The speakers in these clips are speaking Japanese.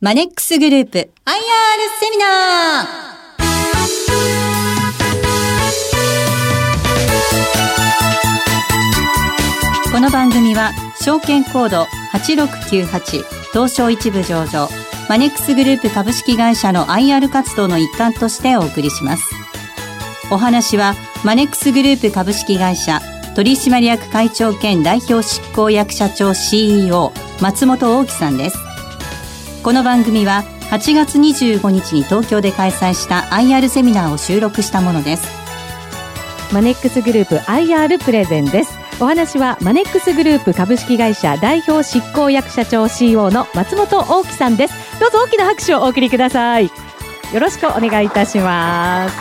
マネックスグループ IR セミナー。この番組は証券コード8698東証一部上場マネックスグループ株式会社の IR 活動の一環としてお送りします。お話はマネックスグループ株式会社取締役会長兼代表執行役社長 CEO 松本大樹さんです。この番組は8月25日に東京で開催した IR セミナーを収録したものです。マネックスグループ IR プレゼンです。お話はマネックスグループ株式会社代表執行役社長 CEO の松本大樹さんです。どうぞ大きな拍手をお送りください。よろしくお願いいたします。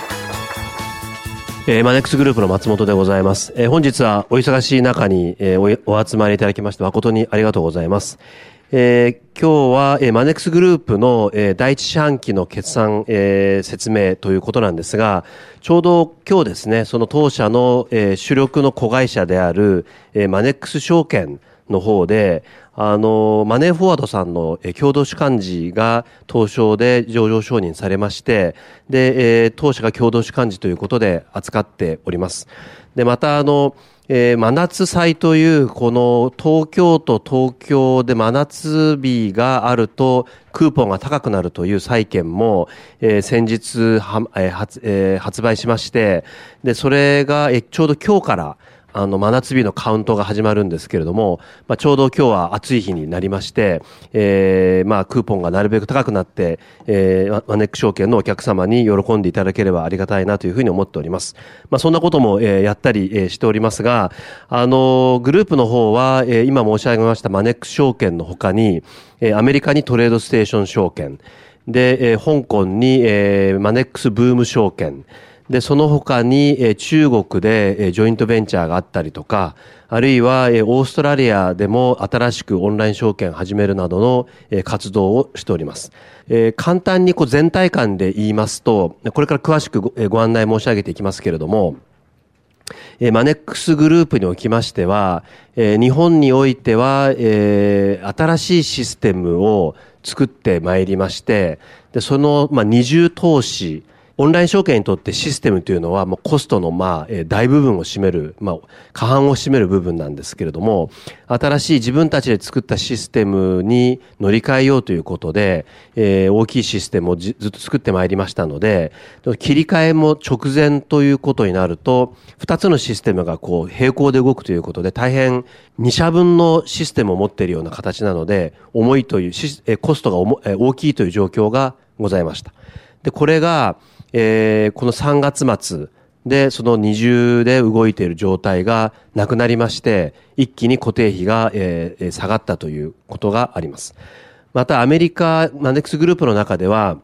えー、マネックスグループの松本でございます。えー、本日はお忙しい中に、えー、おお集まりいただきまして誠にありがとうございます。えー、今日は、えー、マネックスグループの、えー、第一四半期の決算、えー、説明ということなんですが、ちょうど今日ですね、その当社の、えー、主力の子会社である、えー、マネックス証券の方で、あの、マネーフォワードさんの、えー、共同主幹事が東証で上場承認されまして、で、えー、当社が共同主幹事ということで扱っております。で、また、あの、えー、真夏祭という、この東京都東京で真夏日があると、クーポンが高くなるという債券も、えー、先日は、えー発えー、発売しまして、で、それが、えー、ちょうど今日から、あの、真夏日のカウントが始まるんですけれども、まあ、ちょうど今日は暑い日になりまして、えー、まあ、クーポンがなるべく高くなって、えー、マネック証券のお客様に喜んでいただければありがたいなというふうに思っております。まあ、そんなことも、えー、やったり、えー、しておりますが、あの、グループの方は、えー、今申し上げましたマネック証券の他に、えー、アメリカにトレードステーション証券、で、えー、香港に、えー、マネックスブーム証券、で、その他に、中国で、ジョイントベンチャーがあったりとか、あるいは、オーストラリアでも新しくオンライン証券始めるなどの、活動をしております。簡単にこう全体感で言いますと、これから詳しくご,、ご案内申し上げていきますけれども、マネックスグループにおきましては、日本においては、新しいシステムを作ってまいりまして、でその、まあ、二重投資、オンライン証券にとってシステムというのは、もうコストの、まあ、え大部分を占める、まあ、過半を占める部分なんですけれども、新しい自分たちで作ったシステムに乗り換えようということで、えー、大きいシステムをずっと作ってまいりましたので、切り替えも直前ということになると、二つのシステムがこう、並行で動くということで、大変二社分のシステムを持っているような形なので、重いという、コストが大きいという状況がございました。で、これが、えー、この3月末で、その二重で動いている状態がなくなりまして、一気に固定費が、えー、下がったということがあります。また、アメリカ、マネックスグループの中では、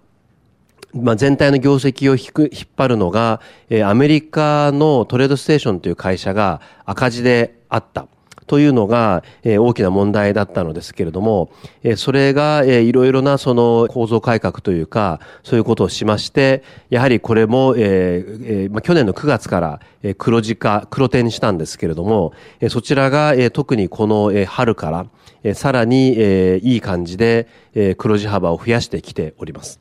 まあ、全体の業績を引く引っ張るのが、えー、アメリカのトレードステーションという会社が赤字であった。というのが、えー、大きな問題だったのですけれども、えー、それが、えー、いろいろなその構造改革というか、そういうことをしまして、やはりこれも、えーえーまあ、去年の9月から、えー、黒字化、黒点にしたんですけれども、えー、そちらが、えー、特にこの、えー、春から、えー、さらに、えー、いい感じで、えー、黒字幅を増やしてきております。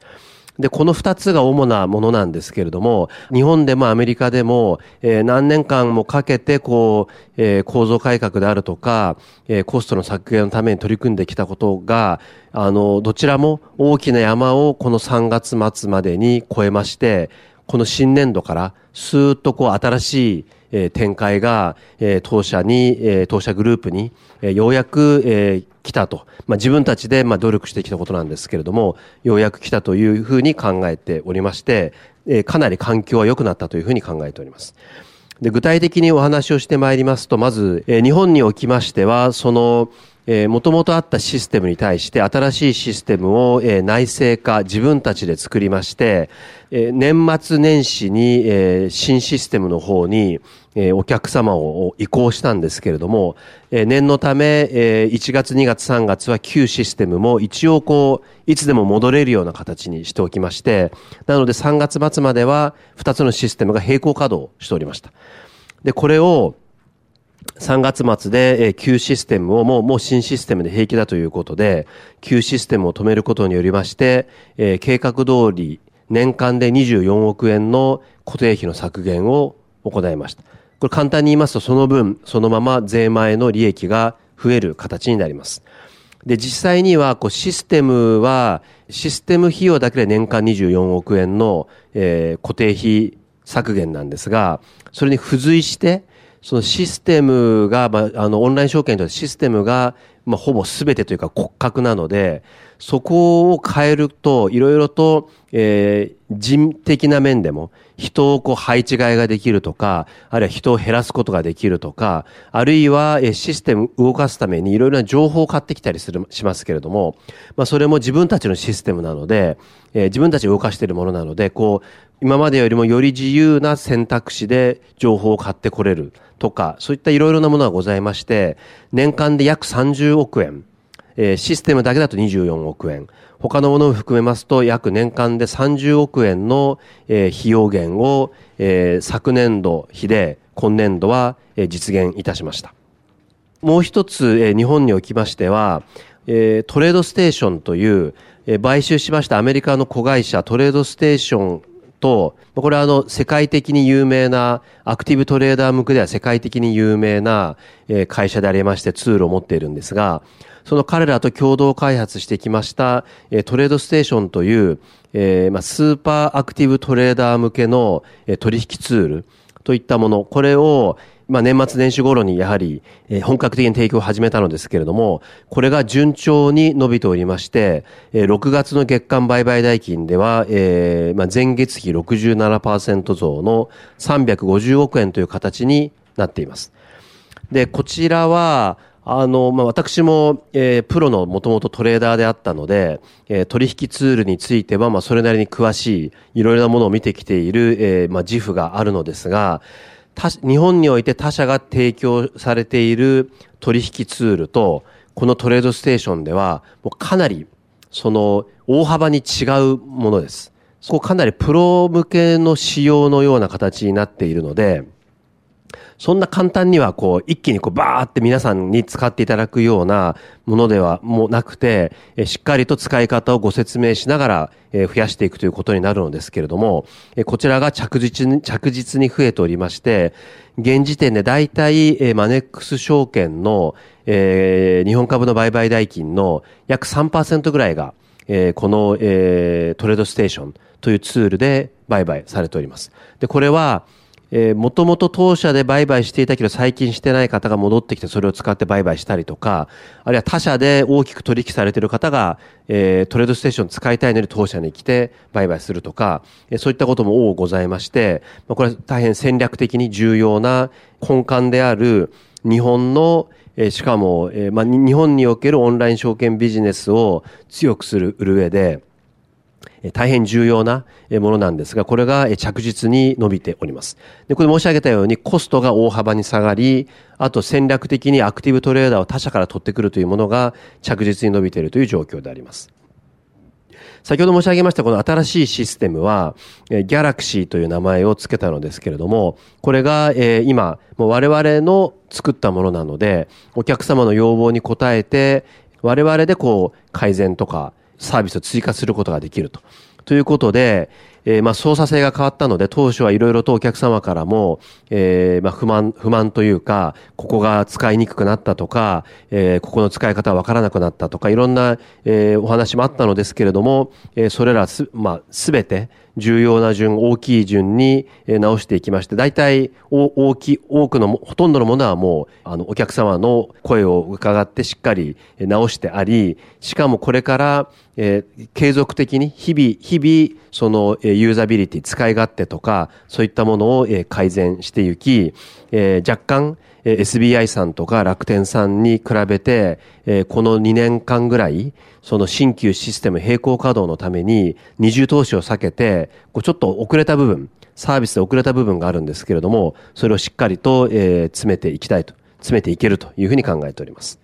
で、この二つが主なものなんですけれども、日本でもアメリカでも、えー、何年間もかけて、こう、えー、構造改革であるとか、えー、コストの削減のために取り組んできたことが、あの、どちらも大きな山をこの3月末までに超えまして、この新年度からスーッとこう新しいえ、展開が、え、当社に、え、当社グループに、え、ようやく、え、来たと。まあ、自分たちで、まあ、努力してきたことなんですけれども、ようやく来たというふうに考えておりまして、えー、かなり環境は良くなったというふうに考えております。で具体的にお話をしてまいりますと、まず、えー、日本におきましては、その、えー、もともとあったシステムに対して新しいシステムを、えー、内製化、自分たちで作りまして、えー、年末年始に、えー、新システムの方に、えー、お客様を移行したんですけれども、えー、念のため、えー、1月、2月、3月は旧システムも一応こう、いつでも戻れるような形にしておきまして、なので3月末までは2つのシステムが並行稼働しておりました。で、これを、3月末で、え、旧システムをもう、もう新システムで平気だということで、旧システムを止めることによりまして、え、計画通り年間で24億円の固定費の削減を行いました。これ簡単に言いますと、その分、そのまま税前の利益が増える形になります。で、実際には、こう、システムは、システム費用だけで年間24億円の、えー、固定費削減なんですが、それに付随して、そのシステムが、まあ、あの、オンライン証券とシステムが、まあ、ほぼ全てというか骨格なので、そこを変えると、いろいろと、えー、人的な面でも、人をこう配置換えができるとか、あるいは人を減らすことができるとか、あるいは、システム動かすためにいろいろな情報を買ってきたりする、しますけれども、まあ、それも自分たちのシステムなので、えー、自分たちが動かしているものなので、こう、今までよりもより自由な選択肢で情報を買ってこれるとか、そういったいろいろなものがございまして、年間で約30億円、え、システムだけだと24億円。他のものを含めますと約年間で30億円の、え、費用減を、え、昨年度比で今年度は、え、実現いたしました。もう一つ、え、日本におきましては、え、トレードステーションという、え、買収しましたアメリカの子会社トレードステーションと、これはあの、世界的に有名な、アクティブトレーダー向けでは世界的に有名な、会社でありましてツールを持っているんですが、その彼らと共同開発してきました、トレードステーションという、えま、スーパーアクティブトレーダー向けの、取引ツールといったもの、これを、まあ、年末年始頃にやはり、え本格的に提供を始めたのですけれども、これが順調に伸びておりまして、え6月の月間売買代金では、えー、まあ、前月比67%増の350億円という形になっています。で、こちらは、あの、まあ、私も、えー、プロのもともとトレーダーであったので、えー、取引ツールについては、まあ、それなりに詳しい、いろいろなものを見てきている、えー、まあ、自負があるのですが、日本において他社が提供されている取引ツールと、このトレードステーションでは、もうかなり、その、大幅に違うものです。そこかなりプロ向けの仕様のような形になっているので、そんな簡単にはこう、一気にこう、バーって皆さんに使っていただくようなものではもうなくて、しっかりと使い方をご説明しながら、増やしていくということになるのですけれども、こちらが着実に、着実に増えておりまして、現時点で大体、マネックス証券の、え、日本株の売買代金の約3%ぐらいが、え、この、え、トレードステーションというツールで売買されております。で、これは、えー、もともと当社で売買していたけど最近してない方が戻ってきてそれを使って売買したりとか、あるいは他社で大きく取引されている方が、えー、トレードステーション使いたいのに当社に来て売買するとか、えー、そういったことも多ございまして、まあ、これは大変戦略的に重要な根幹である日本のえー、しかも、えーまあ、日本におけるオンライン証券ビジネスを強くする上で、大変重要なものなんですが、これが着実に伸びております。で、これ申し上げたようにコストが大幅に下がり、あと戦略的にアクティブトレーダーを他社から取ってくるというものが着実に伸びているという状況であります。先ほど申し上げましたこの新しいシステムは、ギャラクシーという名前を付けたのですけれども、これが、今、我々の作ったものなので、お客様の要望に応えて、我々でこう改善とかサービスを追加することができると。ということで、えー、まあ操作性が変わったので、当初はいろいろとお客様からも、えー、まあ不満、不満というか、ここが使いにくくなったとか、えー、ここの使い方はわからなくなったとか、いろんな、えー、お話もあったのですけれども、えー、それらす、まあすべて、重要な順、大きい順に直していきまして、大体大きい、多くの、ほとんどのものはもう、あの、お客様の声を伺ってしっかり直してあり、しかもこれから、えー、継続的に日々、日々、その、えユーザビリティ、使い勝手とか、そういったものを、え改善していき、えー、若干え、SBI さんとか楽天さんに比べて、えこの2年間ぐらい、その新旧システム並行稼働のために二重投資を避けて、こうちょっと遅れた部分、サービスで遅れた部分があるんですけれども、それをしっかりとえ、詰めていきたいと、詰めていけるというふうに考えております。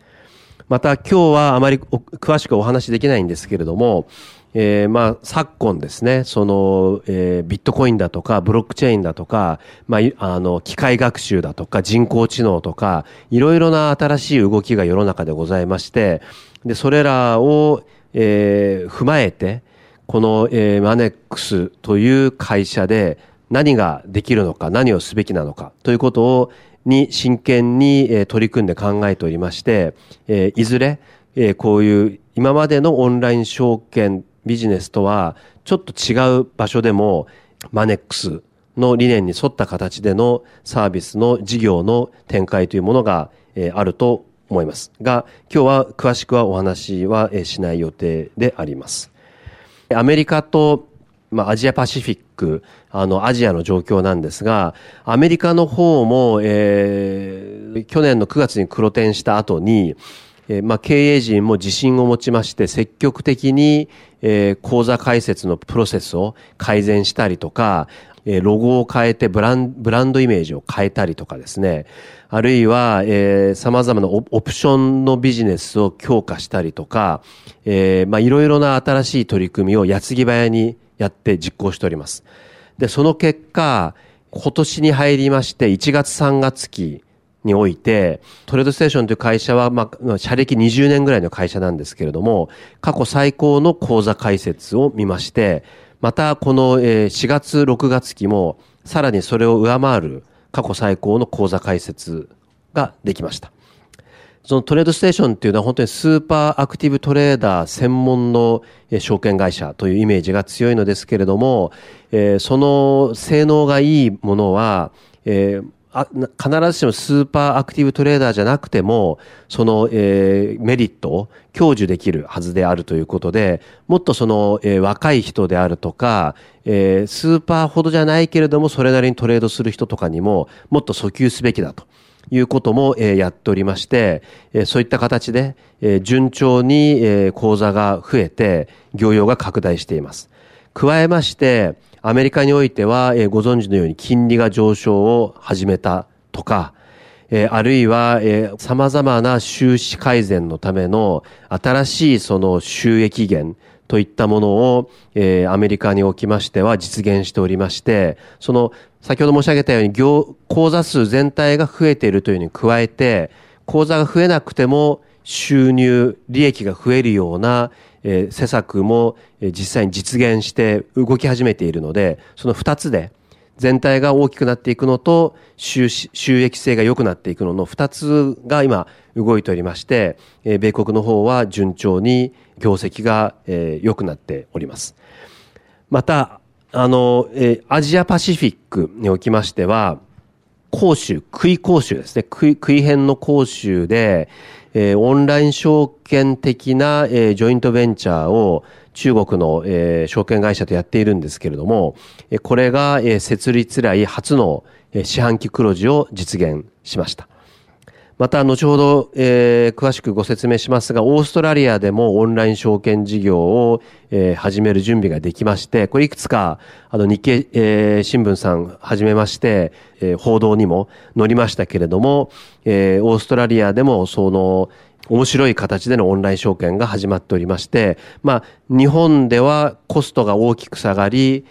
また今日はあまり詳しくお話しできないんですけれども、えー、まあ、昨今ですね、その、えー、ビットコインだとか、ブロックチェーンだとか、まあ、あの、機械学習だとか、人工知能とか、いろいろな新しい動きが世の中でございまして、で、それらを、えー、踏まえて、この、えー、マネックスという会社で何ができるのか、何をすべきなのかということを、に真剣に、取り組んで考えておりまして、いずれ、こういう今までのオンライン証券ビジネスとはちょっと違う場所でもマネックスの理念に沿った形でのサービスの事業の展開というものが、あると思いますが、今日は詳しくはお話はしない予定であります。アメリカと、ま、アジアパシフィック、あの、アジアの状況なんですが、アメリカの方も、えー、去年の9月に黒点した後に、えー、まあ、経営陣も自信を持ちまして、積極的に、えー、口座開設のプロセスを改善したりとか、えロゴを変えてブランブランドイメージを変えたりとかですね、あるいは、えー、様々なオプションのビジネスを強化したりとか、えー、まあ、いろいろな新しい取り組みを矢継ぎ早にやって実行しております。で、その結果、今年に入りまして1月3月期において、トレードステーションという会社は、まあ、社歴20年ぐらいの会社なんですけれども、過去最高の口座開設を見まして、またこの4月、6月期もさらにそれを上回る過去最高の口座開設ができました。そのトレードステーションっていうのは本当にスーパーアクティブトレーダー専門の証券会社というイメージが強いのですけれども、その性能がいいものは、あ必ずしもスーパーアクティブトレーダーじゃなくても、その、えー、メリットを享受できるはずであるということで、もっとその、えー、若い人であるとか、えー、スーパーほどじゃないけれども、それなりにトレードする人とかにも、もっと訴求すべきだと。いうことも、え、やっておりまして、え、そういった形で、え、順調に、えー、口座が増えて、業用が拡大しています。加えまして、アメリカにおいては、え、ご存知のように金利が上昇を始めたとか、え、あるいは、えー、様々な収支改善のための新しいその収益源といったものを、えー、アメリカにおきましては実現しておりまして、その、先ほど申し上げたように、業、口座数全体が増えているというのに加えて、口座が増えなくても収入、利益が増えるような、えー、施策も、えー、実際に実現して動き始めているので、その二つで全体が大きくなっていくのと収益性が良くなっていくのの二つが今動いておりまして、え、米国の方は順調に業績が、え、良くなっております。また、あの、え、アジアパシフィックにおきましては、講習、食い講習ですね。食い、食い編の講習で、えー、オンライン証券的な、えー、ジョイントベンチャーを中国の、えー、証券会社とやっているんですけれども、えこれが、え、設立以来初の、えー、四半期黒字を実現しました。また、後ほど、えー、詳しくご説明しますが、オーストラリアでもオンライン証券事業を、えー、始める準備ができまして、これいくつか、あの、日経、えー、新聞さんはじめまして、えー、報道にも載りましたけれども、えー、オーストラリアでも、その、面白い形でのオンライン証券が始まっておりまして、まあ、日本ではコストが大きく下がり、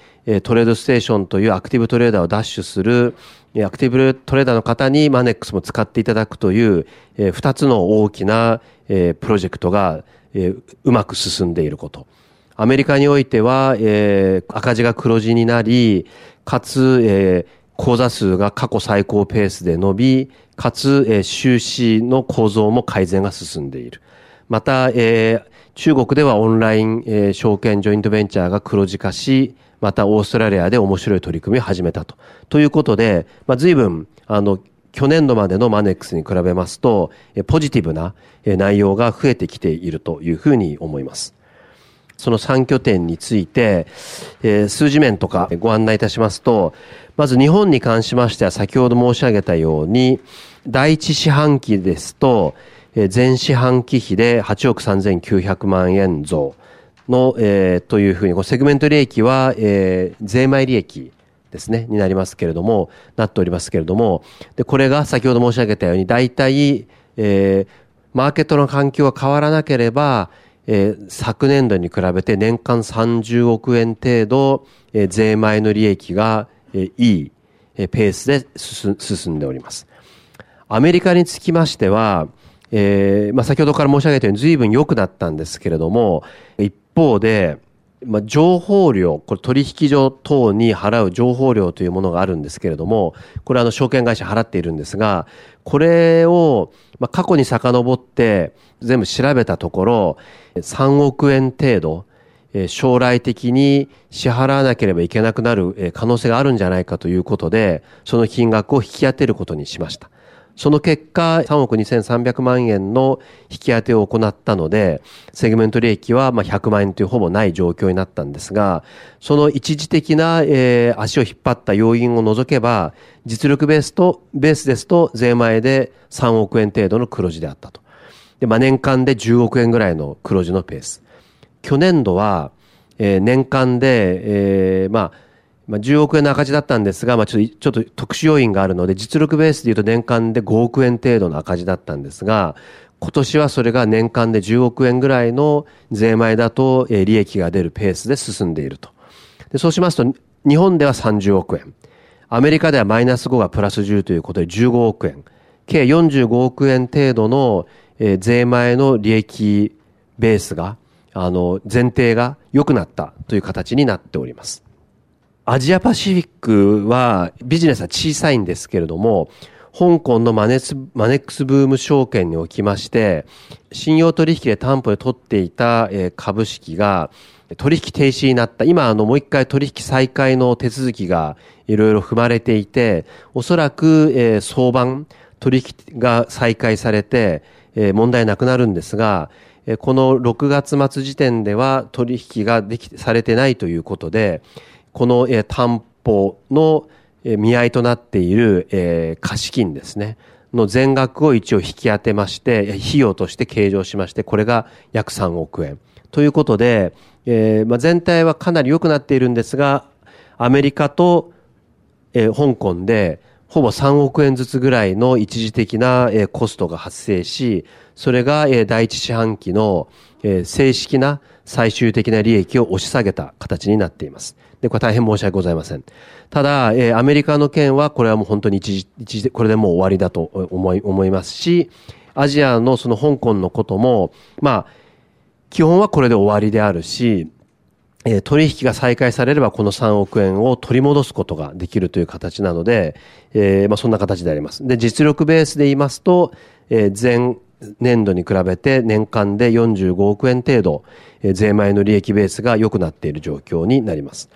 トレードステーションというアクティブトレーダーをダッシュする、アクティブトレーダーの方にマネックスも使っていただくという、二つの大きな、プロジェクトが、うまく進んでいること。アメリカにおいては、赤字が黒字になり、かつ、口座数が過去最高ペースで伸び、かつ、収支の構造も改善が進んでいる。また、中国ではオンライン、証券ジョイントベンチャーが黒字化し、またオーストラリアで面白い取り組みを始めたと。ということで、まあ、随分、あの、去年度までのマネックスに比べますと、ポジティブな内容が増えてきているというふうに思います。その3拠点について、えー、数字面とかご案内いたしますと、まず日本に関しましては先ほど申し上げたように、第一四半期ですと、えー、前四半期比で8億3900万円増。の、えー、というふうに、セグメント利益は、えー、税前利益ですね、になりますけれども、なっておりますけれども、で、これが先ほど申し上げたように、大体、えー、マーケットの環境が変わらなければ、えー、昨年度に比べて年間30億円程度、えー、税前の利益が、えー、いい、え、ペースで進んでおります。アメリカにつきましては、えーまあ、先ほどから申し上げたように随分良くなったんですけれども、一方で、まあ、情報料、これ取引所等に払う情報料というものがあるんですけれども、これはあの証券会社払っているんですが、これを、まあ、過去に遡って全部調べたところ、3億円程度、将来的に支払わなければいけなくなる可能性があるんじゃないかということで、その金額を引き当てることにしました。その結果、3億2300万円の引き当てを行ったので、セグメント利益はま100万円というほぼない状況になったんですが、その一時的な、えー、足を引っ張った要因を除けば、実力ベースと、ベースですと税前で3億円程度の黒字であったと。で、まあ年間で10億円ぐらいの黒字のペース。去年度は、えー、年間で、えー、まあ、まあ、10億円の赤字だったんですが、まあ、ちょっと、ちょっと特殊要因があるので、実力ベースで言うと年間で5億円程度の赤字だったんですが、今年はそれが年間で10億円ぐらいの税前だと、えー、利益が出るペースで進んでいると。でそうしますと、日本では30億円。アメリカではマイナス5がプラス10ということで15億円。計45億円程度の、えー、税前の利益ベースが、あの、前提が良くなったという形になっております。アジアパシフィックはビジネスは小さいんですけれども、香港のマネスマネックスブーム証券におきまして、信用取引で担保で取っていた株式が取引停止になった。今、あの、もう一回取引再開の手続きがいろいろ踏まれていて、おそらく、えー、相場取引が再開されて、えー、問題なくなるんですが、この6月末時点では取引ができ、されてないということで、この、え担保の、え見合いとなっている、え貸金ですね。の全額を一応引き当てまして、費用として計上しまして、これが約3億円。ということで、えー、まあ、全体はかなり良くなっているんですが、アメリカと、えー、香港で、ほぼ3億円ずつぐらいの一時的な、えー、コストが発生し、それが、え、第一四半期の、え、正式な最終的な利益を押し下げた形になっています。で、これ大変申し訳ございません。ただ、え、アメリカの件は、これはもう本当に一時、一時、これでもう終わりだと思い、思いますし、アジアのその香港のことも、まあ、基本はこれで終わりであるし、え、取引が再開されればこの3億円を取り戻すことができるという形なので、えー、まあそんな形であります。で、実力ベースで言いますと、えー、前年度に比べて年間で45億円程度、えー、税前の利益ベースが良くなっている状況になります。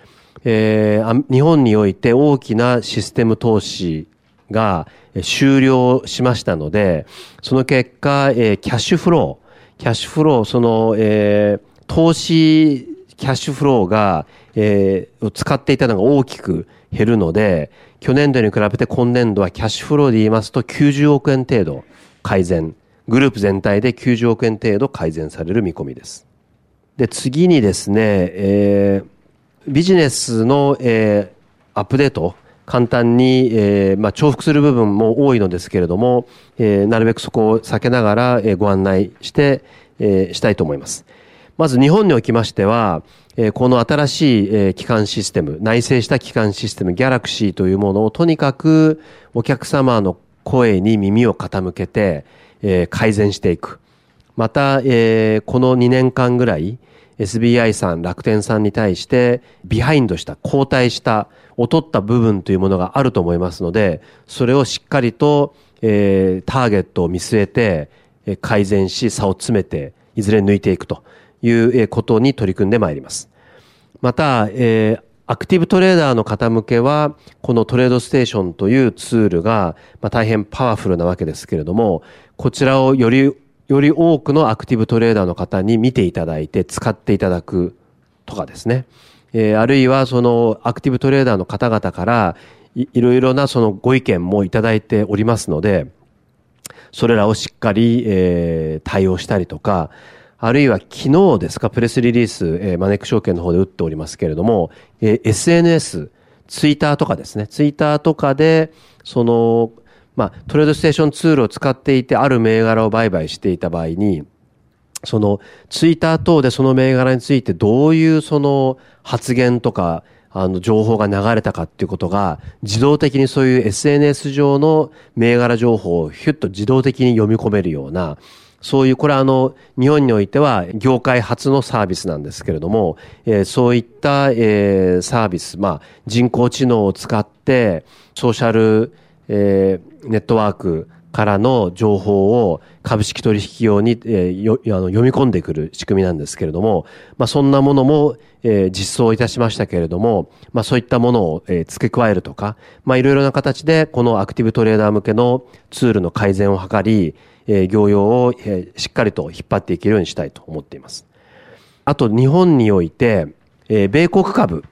えー、日本において大きなシステム投資が終了しましたので、その結果、えー、キャッシュフロー、キャッシュフロー、その、えー、投資キャッシュフローが、えー、使っていたのが大きく減るので、去年度に比べて今年度はキャッシュフローで言いますと90億円程度改善。グループ全体で90億円程度改善される見込みです。で、次にですね、えー、ビジネスの、えー、アップデート、簡単に、えーまあ、重複する部分も多いのですけれども、えー、なるべくそこを避けながら、えー、ご案内して、えー、したいと思います。まず日本におきましては、え、この新しい、え、機関システム、内製した機関システム、ギャラクシーというものをとにかくお客様の声に耳を傾けて、え、改善していく。また、え、この2年間ぐらい、SBI さん、楽天さんに対して、ビハインドした、後退した、劣った部分というものがあると思いますので、それをしっかりと、えー、ターゲットを見据えて、え改善し、差を詰めて、いずれ抜いていくということに取り組んでまいります。また、えー、アクティブトレーダーの方向けは、このトレードステーションというツールが、まあ、大変パワフルなわけですけれども、こちらをよりより多くのアクティブトレーダーの方に見ていただいて使っていただくとかですね。えー、あるいはそのアクティブトレーダーの方々からいいろいろなそのご意見もいただいておりますので、それらをしっかり、えー、対応したりとか、あるいは昨日ですか、プレスリリース、えー、マネック証券の方で打っておりますけれども、えー、SNS、ツイッターとかですね、ツイッターとかで、その、まあ、トレードステーションツールを使っていて、ある銘柄を売買していた場合に、その、ツイッター等でその銘柄についてどういうその発言とか、あの、情報が流れたかっていうことが、自動的にそういう SNS 上の銘柄情報をヒュッと自動的に読み込めるような、そういう、これはあの、日本においては業界初のサービスなんですけれども、えー、そういった、えー、サービス、まあ、人工知能を使って、ソーシャル、えー、ネットワークからの情報を株式取引用に、えー、よあの読み込んでくる仕組みなんですけれども、まあ、そんなものも、えー、実装いたしましたけれども、まあ、そういったものを、えー、付け加えるとか、まあ、いろいろな形でこのアクティブトレーダー向けのツールの改善を図り、えー、業用を、えー、しっかりと引っ張っていけるようにしたいと思っています。あと、日本において、えー、米国株、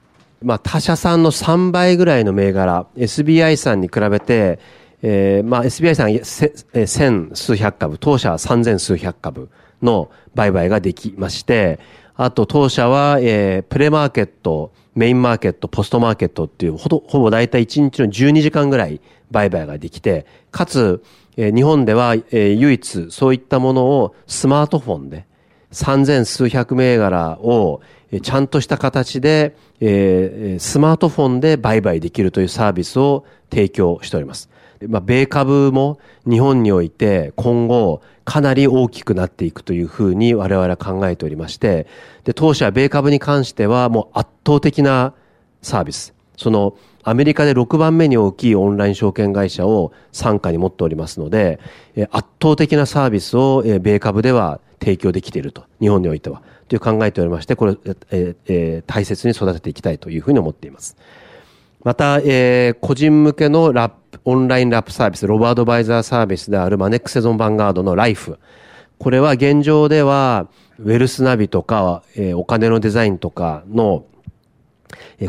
まあ、他社さんの3倍ぐらいの銘柄、SBI さんに比べて、えー、まあ SBI さん千数百株、当社は三千数百株の売買ができまして、あと当社は、えー、プレマーケット、メインマーケット、ポストマーケットっていうほぼほぼ大体1日の12時間ぐらい売買ができて、かつ、え、日本では、え、唯一そういったものをスマートフォンで三千数百銘柄をちゃんとした形で、え、スマートフォンで売買できるというサービスを提供しております。まあ、米株も日本において今後かなり大きくなっていくというふうに我々は考えておりまして、で、当社は米株に関してはもう圧倒的なサービス。そのアメリカで6番目に大きいオンライン証券会社を傘下に持っておりますので、圧倒的なサービスを米株では提供できていると、日本においては、という考えておりまして、これ、ええ大切に育てていきたいというふうに思っています。また、えー、個人向けのラップ、オンラインラップサービス、ロボアドバイザーサービスであるマネックセゾンヴァンガードのライフ。これは現状では、ウェルスナビとか、えー、お金のデザインとかの、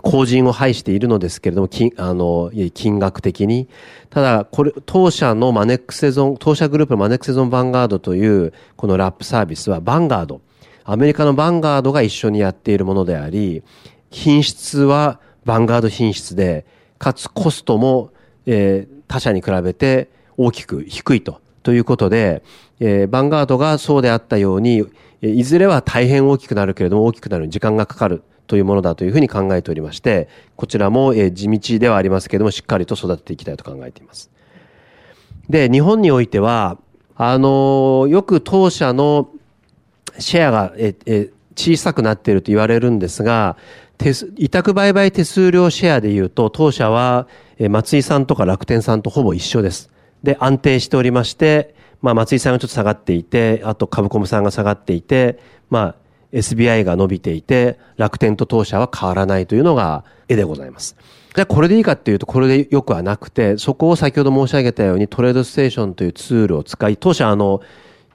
後人を排しているのですけれども、金、あの、金額的に。ただ、これ、当社のマネックセゾン、当社グループのマネックセゾンヴァンガードという、このラップサービスは、ヴァンガード。アメリカのヴァンガードが一緒にやっているものであり、品質は、ヴァンガード品質で、かつコストも、えー、他社に比べて大きく低いと。ということで、えー、ヴァンガードがそうであったように、いずれは大変大きくなるけれども大きくなるに時間がかかるというものだというふうに考えておりまして、こちらも、え、地道ではありますけれども、しっかりと育てていきたいと考えています。で、日本においては、あの、よく当社のシェアが、えー、小さくなっていると言われるんですが、委託売買手数料シェアでいうと、当社は松井さんとか楽天さんとほぼ一緒です。で、安定しておりまして、まあ松井さんがちょっと下がっていて、あと株コムさんが下がっていて、まあ SBI が伸びていて、楽天と当社は変わらないというのが絵でございます。じゃあこれでいいかっていうとこれでよくはなくて、そこを先ほど申し上げたようにトレードステーションというツールを使い、当社あの、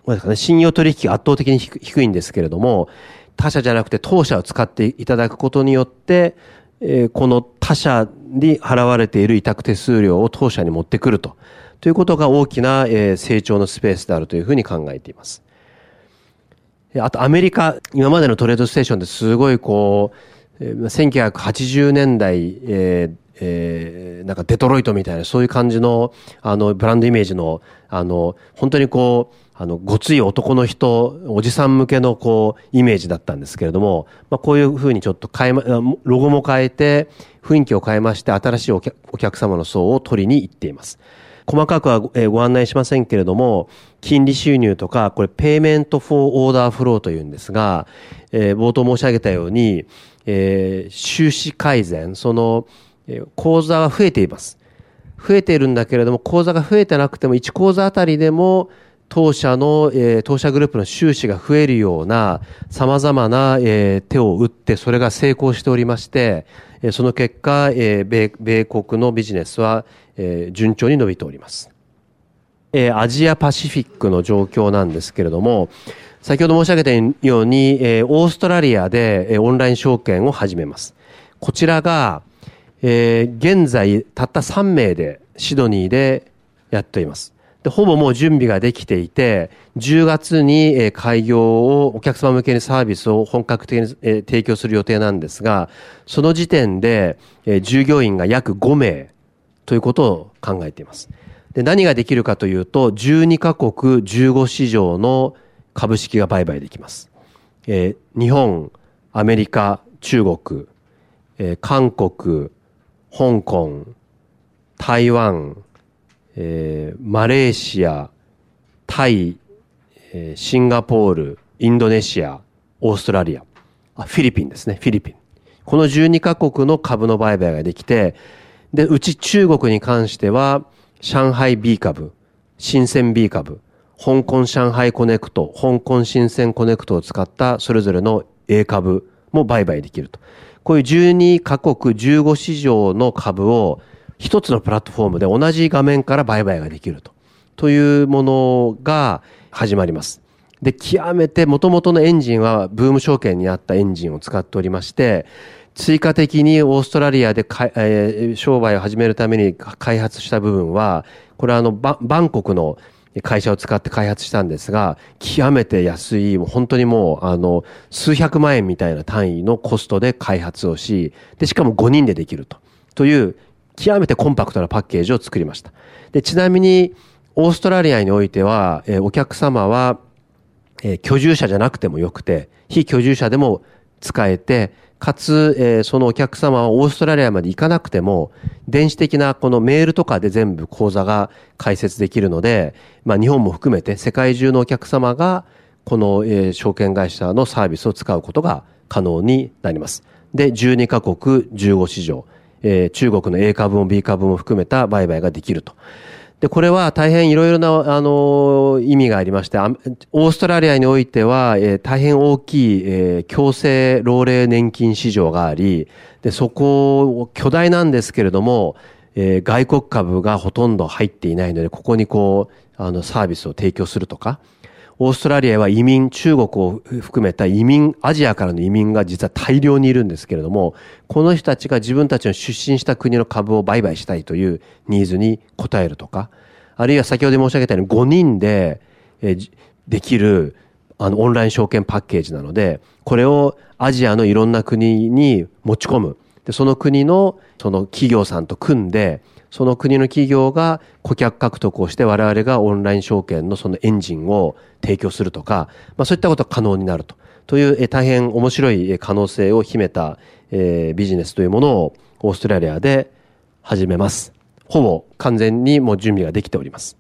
ですかね、信用取引が圧倒的に低いんですけれども、他社じゃなくて当社を使っていただくことによって、えー、この他社に払われている委託手数料を当社に持ってくると。ということが大きな、えー、成長のスペースであるというふうに考えています。あとアメリカ、今までのトレードステーションですごいこう、1980年代、えーえー、なんかデトロイトみたいなそういう感じのあのブランドイメージのあの本当にこうあの、ごつい男の人、おじさん向けのこう、イメージだったんですけれども、まあ、こういうふうにちょっと変えま、ロゴも変えて、雰囲気を変えまして、新しいお客様の層を取りに行っています。細かくはご案内しませんけれども、金利収入とか、これ、ペイメントフォーオーダーフローというんですが、えー、冒頭申し上げたように、えー、収支改善、その、えー、口座は増えています。増えているんだけれども、口座が増えてなくても、1口座あたりでも、当社の、えー、当社グループの収支が増えるような様々な、えー、手を打ってそれが成功しておりまして、え、その結果、え、米米国のビジネスは、え、順調に伸びております。え、アジアパシフィックの状況なんですけれども、先ほど申し上げたように、え、オーストラリアで、え、オンライン証券を始めます。こちらが、え、現在たった3名でシドニーでやっています。で、ほぼもう準備ができていて、10月に開業をお客様向けにサービスを本格的に提供する予定なんですが、その時点で従業員が約5名ということを考えています。で、何ができるかというと、12カ国15市場の株式が売買できます。えー、日本、アメリカ、中国、えー、韓国、香港、台湾、えー、マレーシア、タイ、えー、シンガポール、インドネシア、オーストラリア、あ、フィリピンですね、フィリピン。この12カ国の株の売買ができて、で、うち中国に関しては、上海 B 株、深セン B 株、香港上海コネクト、香港深センコネクトを使ったそれぞれの A 株も売買できると。こういう12カ国15市場の株を一つのプラットフォームで同じ画面から売買ができると。というものが始まります。で、極めて元々のエンジンはブーム証券にあったエンジンを使っておりまして、追加的にオーストラリアでか、えー、商売を始めるために開発した部分は、これはあのバ、バンコクの会社を使って開発したんですが、極めて安い、本当にもう、あの、数百万円みたいな単位のコストで開発をし、で、しかも5人でできると。という、極めてコンパクトなパッケージを作りました。で、ちなみに、オーストラリアにおいては、えー、お客様は、えー、居住者じゃなくてもよくて、非居住者でも使えて、かつ、えー、そのお客様はオーストラリアまで行かなくても、電子的なこのメールとかで全部口座が開設できるので、まあ日本も含めて世界中のお客様が、この、えー、証券会社のサービスを使うことが可能になります。で、12カ国15市場、えー、中国の A 株も B 株も含めた売買ができると。で、これは大変いろいろな、あの、意味がありまして、オーストラリアにおいては、えー、大変大きい、えー、強制老齢年金市場があり、で、そこ、巨大なんですけれども、えー、外国株がほとんど入っていないので、ここにこう、あの、サービスを提供するとか、オーストラリアは移民、中国を含めた移民、アジアからの移民が実は大量にいるんですけれども、この人たちが自分たちの出身した国の株を売買したいというニーズに応えるとか、あるいは先ほど申し上げたように5人で、えできるあのオンライン証券パッケージなので、これをアジアのいろんな国に持ち込む。で、その国のその企業さんと組んで、その国の企業が顧客獲得をして我々がオンライン証券のそのエンジンを提供するとか、まあそういったことが可能になると。という、大変面白い可能性を秘めた、えー、ビジネスというものをオーストラリアで始めます。ほぼ完全にもう準備ができております。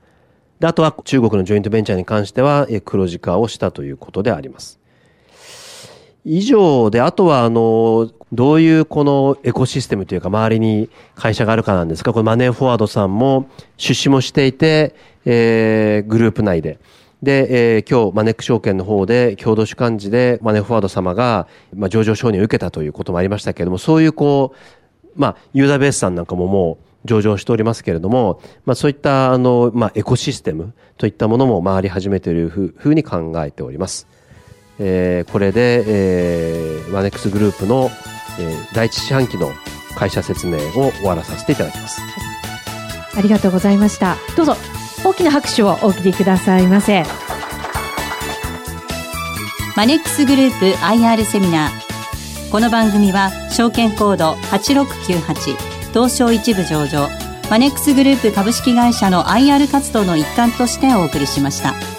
で、あとは中国のジョイントベンチャーに関しては、え黒字化をしたということであります。以上で、あとは、あの、どういうこのエコシステムというか、周りに会社があるかなんですが、このマネーフォワードさんも出資もしていて、えー、グループ内で。で、えー、今日、マネック証券の方で、共同主幹事で、マネーフォワード様が、まあ、上場承認を受けたということもありましたけれども、そういうこう、まあ、ユーザーベースさんなんかももう上場しておりますけれども、まあ、そういった、あの、まあ、エコシステムといったものも回り始めているふうに考えております。えー、これで、えー、ワネックスグループの、えー、第一四半期の会社説明を終わらさせていただきます、はい、ありがとうございました。どうぞ大きな拍手をお送りくださいませ。マネックスグループ IR セミナー。この番組は証券コード8698東証一部上場。マネックスグループ株式会社の IR 活動の一環としてお送りしました。